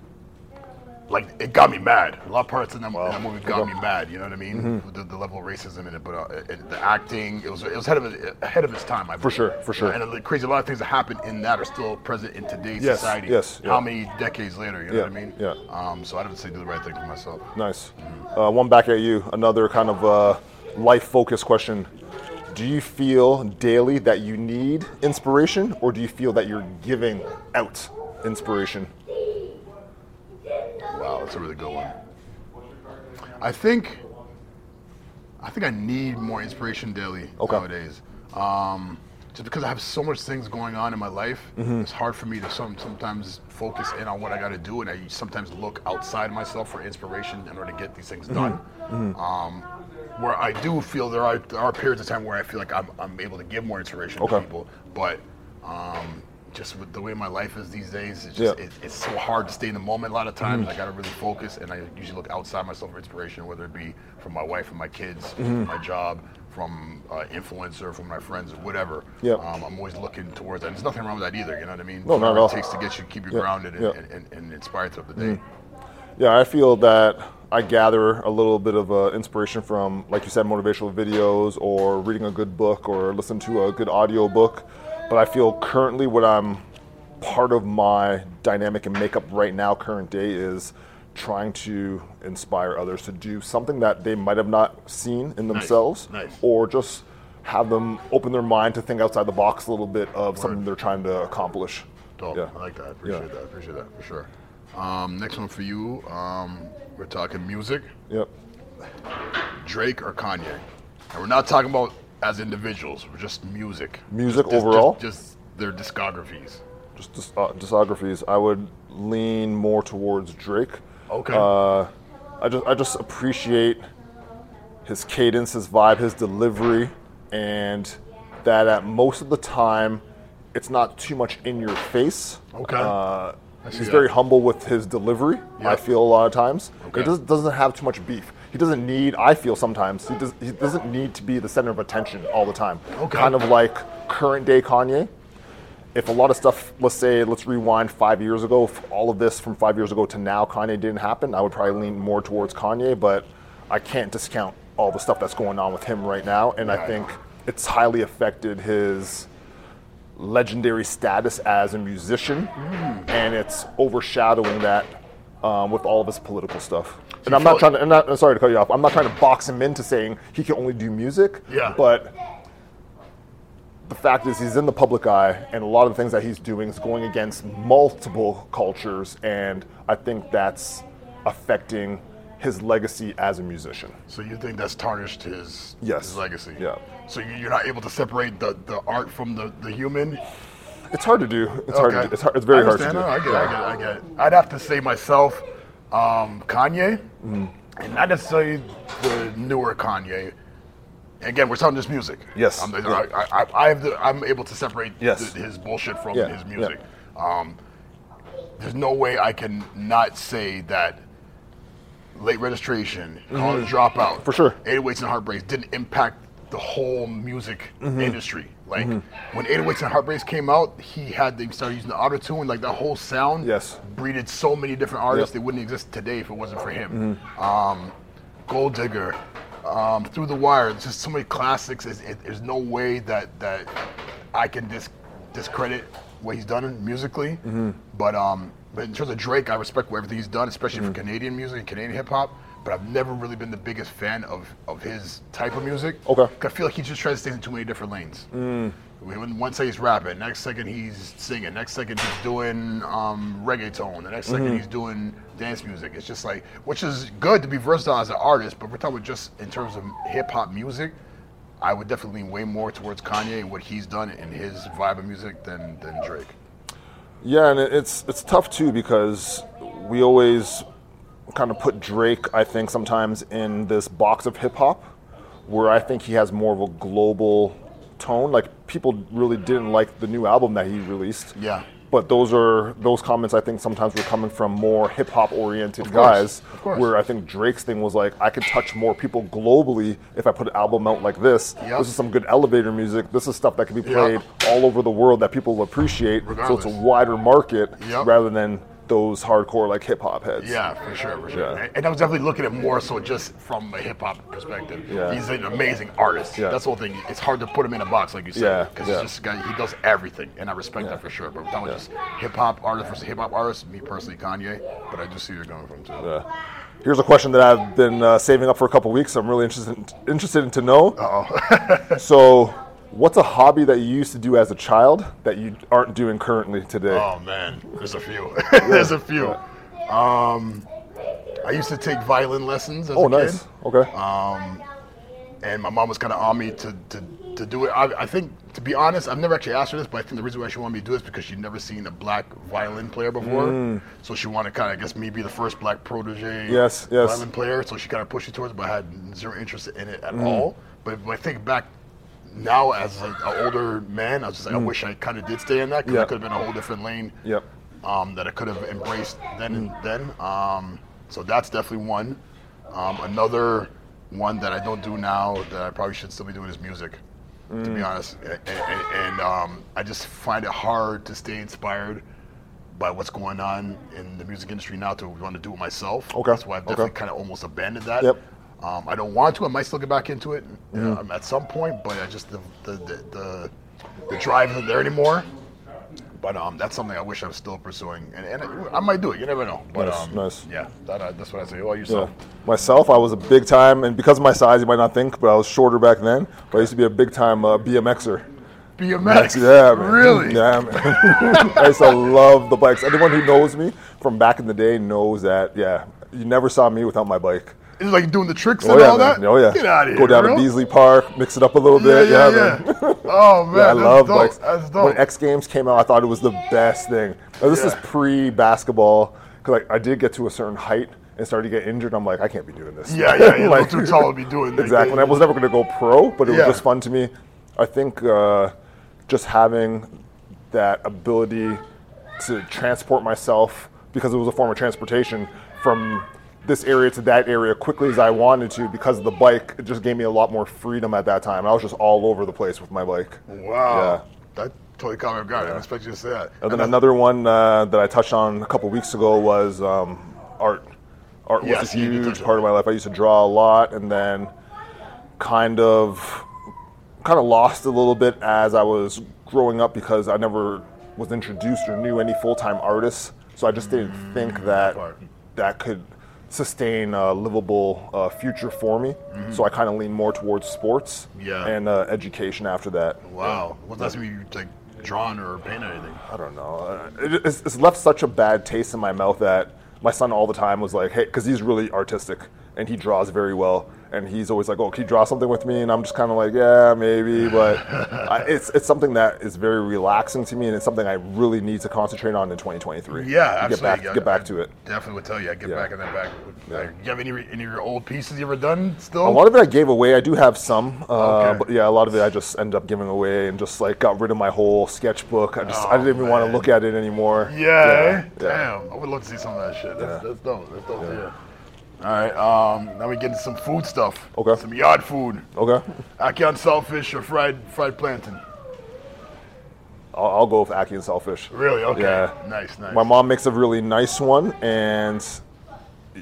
[SPEAKER 1] like it got me mad. A lot of parts in that, in that movie got me mad. You know what I mean?
[SPEAKER 2] Mm-hmm.
[SPEAKER 1] The, the level of racism in it, but uh, it, the acting, it was it was ahead of ahead of its time. I
[SPEAKER 2] For sure, for sure.
[SPEAKER 1] And the crazy, a lot of things that happened in that are still present in today's
[SPEAKER 2] Yes,
[SPEAKER 1] society.
[SPEAKER 2] yes,
[SPEAKER 1] How
[SPEAKER 2] yeah.
[SPEAKER 1] many decades later? You know
[SPEAKER 2] Yeah,
[SPEAKER 1] what I mean?
[SPEAKER 2] yeah.
[SPEAKER 1] Um, so I'd have to say do the right thing for myself.
[SPEAKER 2] Nice. Uh, one back at you. Another kind of uh, life focused question. Do you feel daily that you need inspiration, or do you feel that you're giving out inspiration?
[SPEAKER 1] Wow, that's a really good one. I think I think I need more inspiration daily
[SPEAKER 2] Okay.
[SPEAKER 1] nowadays. Um, just because I have so much things going on in my life,
[SPEAKER 2] Mm-hmm.
[SPEAKER 1] it's hard for me to some, sometimes focus in on what I got to do, and I sometimes look outside myself for inspiration in order to get these things done.
[SPEAKER 2] Mm-hmm.
[SPEAKER 1] Um, where I do feel there are there are periods of time where I feel like I'm, I'm able to give more inspiration
[SPEAKER 2] Okay.
[SPEAKER 1] to people, but um, just with the way my life is these days, it's just
[SPEAKER 2] Yeah.
[SPEAKER 1] it, it's so hard to stay in the moment. A lot of times, I got to really focus, and I usually look outside myself for inspiration, whether it be from my wife and my kids, from my job, from uh, influencer, from my friends, or whatever.
[SPEAKER 2] Yeah.
[SPEAKER 1] Um, I'm always looking towards that. And there's nothing wrong with that either. You know what I mean?
[SPEAKER 2] No, not at all.
[SPEAKER 1] it takes to get you keep you
[SPEAKER 2] Yeah,
[SPEAKER 1] grounded and,
[SPEAKER 2] yeah.
[SPEAKER 1] and, and, and inspired throughout the day.
[SPEAKER 2] Yeah, I feel that I gather a little bit of uh, inspiration from, like you said, motivational videos or reading a good book or listening to a good audio book. But I feel currently what I'm part of my dynamic and makeup right now, current day, is trying to inspire others to do something that they might have not seen in themselves
[SPEAKER 1] nice.
[SPEAKER 2] or just have them open their mind to think outside the box a little bit of something they're trying to accomplish.
[SPEAKER 1] Dope.
[SPEAKER 2] Yeah.
[SPEAKER 1] I like that. I appreciate
[SPEAKER 2] Yeah.
[SPEAKER 1] that. I appreciate that for sure. Um, next one for you. Um, we're talking music.
[SPEAKER 2] Yep.
[SPEAKER 1] Drake or Kanye. And we're not talking about as individuals. Just music.
[SPEAKER 2] Music
[SPEAKER 1] Just-
[SPEAKER 2] overall?
[SPEAKER 1] Just, just their discographies.
[SPEAKER 2] just dis- uh, discographies, I would lean more towards Drake.
[SPEAKER 1] Okay.
[SPEAKER 2] Uh, I just I just appreciate his cadence, his vibe, his delivery, and that at most of the time, it's not too much in your face.
[SPEAKER 1] Okay.
[SPEAKER 2] Uh, he's
[SPEAKER 1] that.
[SPEAKER 2] very humble with his delivery. I feel a lot of times.
[SPEAKER 1] Okay.
[SPEAKER 2] He doesn't, doesn't have too much beef. He doesn't need. I feel sometimes he, does, he doesn't need to be the center of attention all the time.
[SPEAKER 1] Okay.
[SPEAKER 2] Kind of like current day Kanye if a lot of stuff, let's say, let's rewind five years ago, if all of this from five years ago to now, Kanye didn't happen, I would probably lean more towards Kanye, but I can't discount all the stuff that's going on with him right now. And I think it's highly affected his legendary status as a musician, and it's overshadowing that um, with all of his political stuff. And I'm not trying to, I'm not, sorry to cut you off, I'm not trying to box him into saying he can only do music,
[SPEAKER 1] Yeah.
[SPEAKER 2] but the fact is he's in the public eye and a lot of the things that he's doing is going against multiple cultures and i think that's affecting his legacy as a musician.
[SPEAKER 1] So you think that's tarnished his,
[SPEAKER 2] Yes.
[SPEAKER 1] his legacy?
[SPEAKER 2] Yeah.
[SPEAKER 1] So you- you're not able to separate the, the art from the, the human?
[SPEAKER 2] It's hard to do. It's hard to do. It's, hard, it's very hard to do.
[SPEAKER 1] No, I get it, I get it, I get it. I'd have to say myself, um, Kanye,
[SPEAKER 2] Mm-hmm.
[SPEAKER 1] and not necessarily the newer Kanye. Again, we're talking just music.
[SPEAKER 2] Yes.
[SPEAKER 1] I'm, I, I, I have the, I'm able to separate
[SPEAKER 2] Yes.
[SPEAKER 1] the, his bullshit from
[SPEAKER 2] Yeah,
[SPEAKER 1] his
[SPEAKER 2] yeah.
[SPEAKER 1] music. Um, there's no way I can not say that late registration, college dropout,
[SPEAKER 2] Mm-hmm. For sure.
[SPEAKER 1] 808s and Heartbreaks didn't impact the whole music
[SPEAKER 2] Mm-hmm.
[SPEAKER 1] industry. Like when 808s and Heartbreaks came out, he had they started using the auto tune, like that whole sound.
[SPEAKER 2] Yes.
[SPEAKER 1] breeded so many different artists.
[SPEAKER 2] Yep.
[SPEAKER 1] They wouldn't exist today if it wasn't for him.
[SPEAKER 2] Mm-hmm.
[SPEAKER 1] Um, Gold Digger, um, Through the Wire. There's just so many classics. It's- it- there's no way that that I can dis- discredit what he's done musically.
[SPEAKER 2] Mm-hmm.
[SPEAKER 1] But um, but in terms of Drake, I respect everything he's done, especially
[SPEAKER 2] Mm-hmm.
[SPEAKER 1] for Canadian music and Canadian hip hop. But I've never really been the biggest fan of, of his type of music.
[SPEAKER 2] Okay.
[SPEAKER 1] I feel like he just tries to stay in too many different lanes.
[SPEAKER 2] Mm.
[SPEAKER 1] One second he's rapping, next second he's singing, next second he's doing um, reggaeton, the next
[SPEAKER 2] Mm-hmm.
[SPEAKER 1] second he's doing dance music. It's just like, which is good to be versatile as an artist, but we're talking about just in terms of hip hop music. I would definitely lean way more towards Kanye and what he's done in his vibe of music than than Drake.
[SPEAKER 2] Yeah, and it's it's tough too because we always kind of put Drake, I think, sometimes in this box of hip hop, where I think he has more of a global tone. Like people really didn't like the new album that he released.
[SPEAKER 1] Yeah.
[SPEAKER 2] But those are those comments I think sometimes were coming from more hip hop oriented guys.
[SPEAKER 1] of course.
[SPEAKER 2] Where I think Drake's thing was like I could touch more people globally if I put an album out like this.
[SPEAKER 1] Yep.
[SPEAKER 2] This is some good elevator music. This is stuff that can be
[SPEAKER 1] Yep.
[SPEAKER 2] played all over the world that people will appreciate. So it's a wider market
[SPEAKER 1] Yep.
[SPEAKER 2] rather than those hardcore like hip hop heads.
[SPEAKER 1] Yeah, for sure, for sure.
[SPEAKER 2] Yeah.
[SPEAKER 1] And- I was definitely looking at more so just from a hip hop perspective.
[SPEAKER 2] Yeah.
[SPEAKER 1] He's an amazing artist.
[SPEAKER 2] Yeah.
[SPEAKER 1] That's the whole thing. It's hard to put him in a box, like you said. Yeah, because
[SPEAKER 2] yeah.
[SPEAKER 1] he's just a guy. He does everything, and I respect that for sure. But that
[SPEAKER 2] was
[SPEAKER 1] just hip hop artist versus hip hop artist. Me personally, Kanye. But I do see where you're going from too.
[SPEAKER 2] Yeah. Here's a question that I've been uh, saving up for a couple weeks. I'm really interested interested in to know.
[SPEAKER 1] Uh-oh.
[SPEAKER 2] So, what's a hobby that you used to do as a child that you aren't doing currently today?
[SPEAKER 1] oh man, there's a few. there's a few. Um, I used to take violin lessons as
[SPEAKER 2] oh,
[SPEAKER 1] a kid.
[SPEAKER 2] Oh, nice. Okay.
[SPEAKER 1] Um, and my mom was kind of on me to, to, to do it. I, I think, to be honest, I've never actually asked her this, but I think the reason why she wanted me to do this because she'd never seen a black violin player before. So she wanted kind of, I guess, me be the first black protege
[SPEAKER 2] Yes, yes.
[SPEAKER 1] violin player. So she kind of pushed me towards it, but I had zero interest in it at
[SPEAKER 2] Mm.
[SPEAKER 1] all. But when I think back now as an older man, I was just like, I
[SPEAKER 2] Mm.
[SPEAKER 1] wish I kind of did stay in that because
[SPEAKER 2] Yeah.
[SPEAKER 1] it could have been a whole different lane
[SPEAKER 2] Yep.
[SPEAKER 1] um, that I could have embraced then and then. Um, so that's definitely one. Um, another one that I don't do now that I probably should still be doing is music, to be honest. And, and, and um, I just find it hard to stay inspired by what's going on in the music industry now to want to do it myself.
[SPEAKER 2] Okay,
[SPEAKER 1] That's why I've definitely
[SPEAKER 2] okay.
[SPEAKER 1] kind of almost abandoned that.
[SPEAKER 2] Yep.
[SPEAKER 1] Um, I don't want to. I might still get back into it
[SPEAKER 2] Mm-hmm.
[SPEAKER 1] um, at some point, but I just the the, the, the the drive isn't there anymore. But um, that's something I wish I was still pursuing, and, and I, I might do it. You never know. But
[SPEAKER 2] Nice,
[SPEAKER 1] um,
[SPEAKER 2] nice.
[SPEAKER 1] yeah, that, uh, that's what I say.
[SPEAKER 2] Yeah.
[SPEAKER 1] yourself.
[SPEAKER 2] Myself, I was a big time, and because of my size, you might not think, but I was shorter back then. But I used to be a big time uh, BMXer.
[SPEAKER 1] BMX.
[SPEAKER 2] Yeah, man.
[SPEAKER 1] Really?
[SPEAKER 2] Yeah, man. I used to love the bikes. Anyone who knows me from back in the day knows that. Yeah, you never saw me without my bike.
[SPEAKER 1] It's like doing the tricks
[SPEAKER 2] Oh
[SPEAKER 1] and
[SPEAKER 2] yeah,
[SPEAKER 1] all
[SPEAKER 2] man.
[SPEAKER 1] that.
[SPEAKER 2] Oh yeah.
[SPEAKER 1] Get out of here.
[SPEAKER 2] Go down to Beasley Park, mix it up a little
[SPEAKER 1] Yeah,
[SPEAKER 2] bit.
[SPEAKER 1] yeah,
[SPEAKER 2] Yeah,
[SPEAKER 1] yeah.
[SPEAKER 2] man.
[SPEAKER 1] oh man,
[SPEAKER 2] Yeah, I love
[SPEAKER 1] dope.
[SPEAKER 2] bikes.
[SPEAKER 1] That's dope.
[SPEAKER 2] When X Games came out, I thought it was the best thing. Now, this is pre-basketball because like, I did get to a certain height and started to get injured. I'm like, I can't be doing this.
[SPEAKER 1] yeah, yeah, you're
[SPEAKER 2] Like-
[SPEAKER 1] too tall to be doing that.
[SPEAKER 2] exactly. And I was never going to go pro, but it was just fun to me. I think uh, just having that ability to transport myself because it was a form of transportation from this area to that area quickly as I wanted to because of the bike. It just gave me a lot more freedom at that time. I was just all over the place with my bike.
[SPEAKER 1] Wow. Yeah. That totally caught me off guard. I didn't expect you to say that.
[SPEAKER 2] And then another one uh, that I touched on a couple weeks ago was um, art. Art was
[SPEAKER 1] Yes,
[SPEAKER 2] a huge part of my life. I used to draw a lot, and then kind of, kind of lost a little bit as I was growing up because I never was introduced or knew any full-time artists. So I just didn't think that that could sustain a livable uh, future for me. So I kind of lean more towards sports
[SPEAKER 1] Yeah.
[SPEAKER 2] and uh, education after that.
[SPEAKER 1] Wow. Well, that's me like drawn or paint or anything.
[SPEAKER 2] I don't know. Uh, It, it's, it's left such a bad taste in my mouth that my son all the time was like, hey, because he's really artistic and he draws very well. And he's always like, "Oh, can you draw something with me?" And I'm just kind of like, "Yeah, maybe," but I, it's it's something that is very relaxing to me, and it's something I really need to concentrate on in 2023.
[SPEAKER 1] Yeah,
[SPEAKER 2] get
[SPEAKER 1] absolutely.
[SPEAKER 2] back
[SPEAKER 1] Yeah,
[SPEAKER 2] get back
[SPEAKER 1] I
[SPEAKER 2] to it.
[SPEAKER 1] Definitely would tell you. I get
[SPEAKER 2] Yeah.
[SPEAKER 1] back in that back.
[SPEAKER 2] Yeah.
[SPEAKER 1] Like, you have any any of your old pieces you ever done still?
[SPEAKER 2] A lot of it I gave away. I do have some, uh,
[SPEAKER 1] Okay.
[SPEAKER 2] but yeah, a lot of it I just ended up giving away and just like got rid of my whole sketchbook. I just I
[SPEAKER 1] Oh,
[SPEAKER 2] didn't even want to look at it anymore.
[SPEAKER 1] Yeah,
[SPEAKER 2] yeah.
[SPEAKER 1] Damn. I would love to see some of that shit. That's, that's dope. That's dope. Yeah. All right. Um, now we get into some food stuff.
[SPEAKER 2] Okay.
[SPEAKER 1] Some yard food.
[SPEAKER 2] Okay,
[SPEAKER 1] Ackee on saltfish or fried fried plantain.
[SPEAKER 2] I'll, I'll go with Ackee and Saltfish.
[SPEAKER 1] Really? Okay.
[SPEAKER 2] Yeah.
[SPEAKER 1] Nice. Nice.
[SPEAKER 2] My mom makes a really nice one, and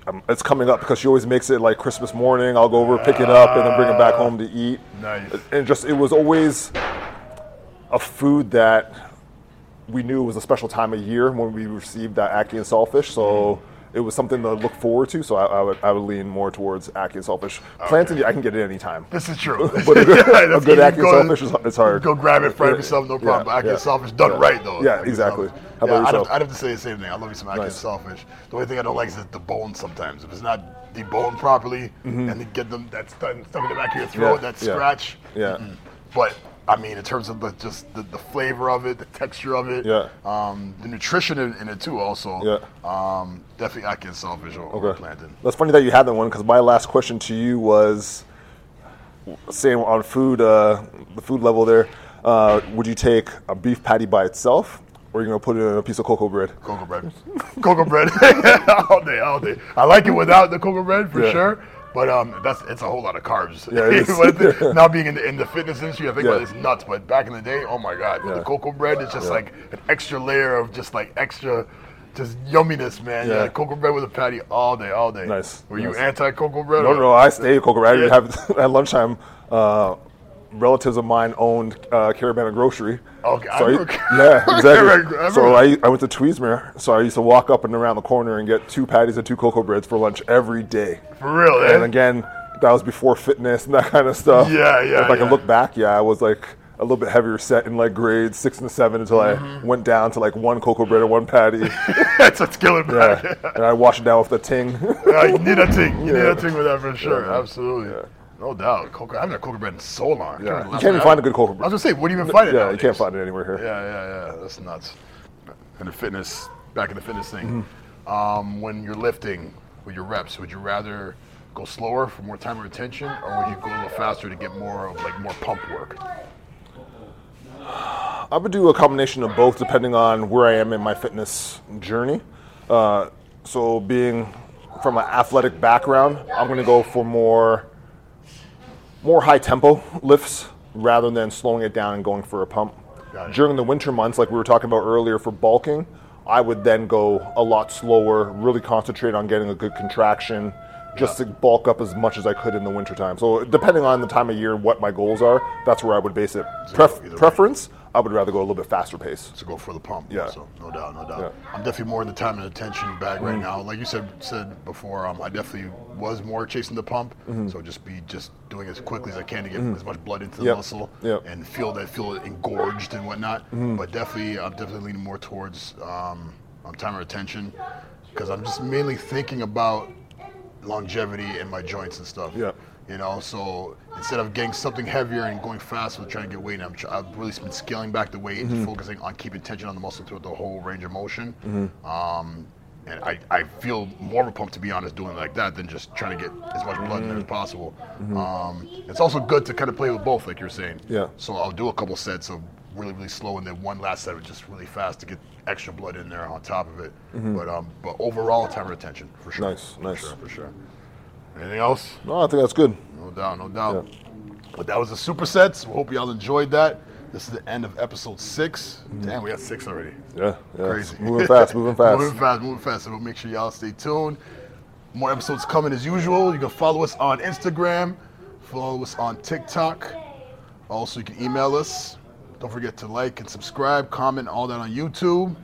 [SPEAKER 2] um, it's coming up because she always makes it like Christmas morning. I'll go over, pick it up, and then bring it back home to eat.
[SPEAKER 1] Nice.
[SPEAKER 2] And just it was always a food that we knew was a special time of year when we received that and Saltfish. So. It was something to look forward to, so I, I would I would lean more towards Ackee and Saltfish. Plantain, I can get it anytime.
[SPEAKER 1] This is true.
[SPEAKER 2] But a good,
[SPEAKER 1] Yeah,
[SPEAKER 2] a good and Saltfish is it's hard.
[SPEAKER 1] Go grab it, fry it yourself, no problem.
[SPEAKER 2] yeah,
[SPEAKER 1] Ackee
[SPEAKER 2] yeah.
[SPEAKER 1] and saltfish done
[SPEAKER 2] Yeah.
[SPEAKER 1] right though.
[SPEAKER 2] Yeah, exactly. How about
[SPEAKER 1] yeah, I'd have. I'd have to say the same thing. I love me some and
[SPEAKER 2] Nice.
[SPEAKER 1] saltfish. The only thing I don't like is the, the bone sometimes. If it's not deboned properly, and then get them that stuck in the back of your throat,
[SPEAKER 2] Mm-hmm.
[SPEAKER 1] That scratch.
[SPEAKER 2] Yeah.
[SPEAKER 1] mm-mm. But I mean, in terms of the just the, the flavor of it, the texture of it,
[SPEAKER 2] Yeah.
[SPEAKER 1] um, the nutrition in, in it too. Also,
[SPEAKER 2] Yeah.
[SPEAKER 1] um, definitely and saltfish over
[SPEAKER 2] Okay.
[SPEAKER 1] plantain.
[SPEAKER 2] That's funny that you had that one because my last question to you was saying on food, uh, the food level there, uh, would you take a beef patty by itself or are you going to put it in a piece of cocoa bread?
[SPEAKER 1] Cocoa bread. cocoa bread. all day, all day. I like it without the cocoa bread for
[SPEAKER 2] Yeah.
[SPEAKER 1] sure. But um, that's it's a whole lot of carbs.
[SPEAKER 2] Yeah, it is.
[SPEAKER 1] But the- now being in the, in the fitness industry, I think
[SPEAKER 2] Yeah.
[SPEAKER 1] about it's nuts. But back in the day, oh my god,
[SPEAKER 2] Yeah.
[SPEAKER 1] the cocoa bread, it's just
[SPEAKER 2] Yeah.
[SPEAKER 1] like an extra layer of just like extra, just yumminess, man. Yeah, cocoa bread with a patty all day, all day.
[SPEAKER 2] Nice,
[SPEAKER 1] Were you anti cocoa bread?
[SPEAKER 2] No, no, I stay cocoa bread. I have at lunchtime. Uh, relatives of mine owned uh, Caravana Grocery.
[SPEAKER 1] Okay, I
[SPEAKER 2] so I, yeah, exactly.
[SPEAKER 1] I
[SPEAKER 2] so. I, I went to Tweedsmuir, so I used to walk up and around the corner and get two patties and two cocoa breads for lunch every day.
[SPEAKER 1] For real,
[SPEAKER 2] And
[SPEAKER 1] eh?
[SPEAKER 2] again, that was before fitness and that kind of stuff.
[SPEAKER 1] Yeah, yeah,
[SPEAKER 2] If I can look back, yeah, I was like a little bit heavier set in like grades six and seven until
[SPEAKER 1] Mm-hmm.
[SPEAKER 2] I went down to like one cocoa bread and one patty.
[SPEAKER 1] That's what's killing me.
[SPEAKER 2] yeah. and I washed it down with the ting.
[SPEAKER 1] Yeah, you need a ting. You need a ting with that for sure.
[SPEAKER 2] Yeah.
[SPEAKER 1] Absolutely. No doubt. Cocoa, I haven't had cocoa bread in so long. I
[SPEAKER 2] Yeah.
[SPEAKER 1] remember
[SPEAKER 2] You
[SPEAKER 1] last
[SPEAKER 2] can't even
[SPEAKER 1] time
[SPEAKER 2] find a good cocoa bread.
[SPEAKER 1] I
[SPEAKER 2] bread.
[SPEAKER 1] was gonna say, where do you even find it?
[SPEAKER 2] yeah, you
[SPEAKER 1] nowadays?
[SPEAKER 2] can't find it anywhere here.
[SPEAKER 1] Yeah, yeah, yeah. That's nuts. And the fitness, back in the fitness thing. Um, when you're lifting with your reps, would you rather go slower for more time or retention, or would you go a little faster to get more of like more pump work?
[SPEAKER 2] I would do a combination of both depending on where I am in my fitness journey. Uh, so, being from an athletic background, I'm going to go for more more high tempo lifts rather than slowing it down and going for a pump. During the winter months, like we were talking about earlier for bulking, I would then go a lot slower, really concentrate on getting a good contraction, just to bulk up as much as I could in the wintertime. So depending on the time of year, and what my goals are, that's where I would base it. Pref-
[SPEAKER 1] either way.
[SPEAKER 2] I would rather go a little bit faster pace.
[SPEAKER 1] to go for the pump.
[SPEAKER 2] Yeah.
[SPEAKER 1] So no doubt, no doubt.
[SPEAKER 2] Yeah.
[SPEAKER 1] I'm definitely more in the time under tension bag right now. Like you said said before, um, I definitely was more chasing the pump.
[SPEAKER 2] Mm-hmm.
[SPEAKER 1] So just be just doing as quickly as I can to get as much blood into the
[SPEAKER 2] Yep.
[SPEAKER 1] muscle
[SPEAKER 2] Yep.
[SPEAKER 1] and feel that feel engorged and whatnot.
[SPEAKER 2] Mm-hmm.
[SPEAKER 1] But definitely, I'm definitely leaning more towards um, um, time under tension because I'm just mainly thinking about longevity in my joints and stuff.
[SPEAKER 2] Yeah.
[SPEAKER 1] You know, so instead of getting something heavier and going fast with trying to get weight, I'm tr- I've really been scaling back the weight
[SPEAKER 2] Mm-hmm.
[SPEAKER 1] and focusing on keeping tension on the muscle throughout the whole range of motion. Um, and I, I feel more of a pump to be honest doing it like that than just trying to get as much blood in there as possible. Um, it's also good to kind of play with both, like you're saying.
[SPEAKER 2] Mm-hmm. Yeah.
[SPEAKER 1] So I'll do a couple sets of really really slow and then one last set of just really fast to get extra blood in there on top of it. But um, but overall, time retention for sure.
[SPEAKER 2] Nice,
[SPEAKER 1] for
[SPEAKER 2] nice.
[SPEAKER 1] sure, for sure. Anything else?
[SPEAKER 2] No, I think that's good.
[SPEAKER 1] No doubt, no doubt. But that was the supersets. We hope y'all enjoyed that. This is the end of episode 6 mm-hmm. Damn, we got six already.
[SPEAKER 2] Yeah, yeah.
[SPEAKER 1] Crazy.
[SPEAKER 2] Moving fast, moving fast.
[SPEAKER 1] moving fast, moving fast. So we'll make sure y'all stay tuned. More episodes coming as usual. You can follow us on Instagram, follow us on TikTok. Also, you can email us. Don't forget to like and subscribe, comment, all that on YouTube.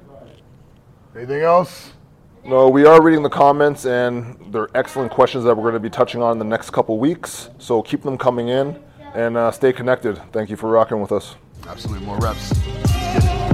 [SPEAKER 1] Anything else?
[SPEAKER 2] No, we are reading the comments, and they're excellent questions that we're going to be touching on in the next couple weeks. So keep them coming in and uh, stay connected. Thank you for rocking with us.
[SPEAKER 1] Absolutely more reps.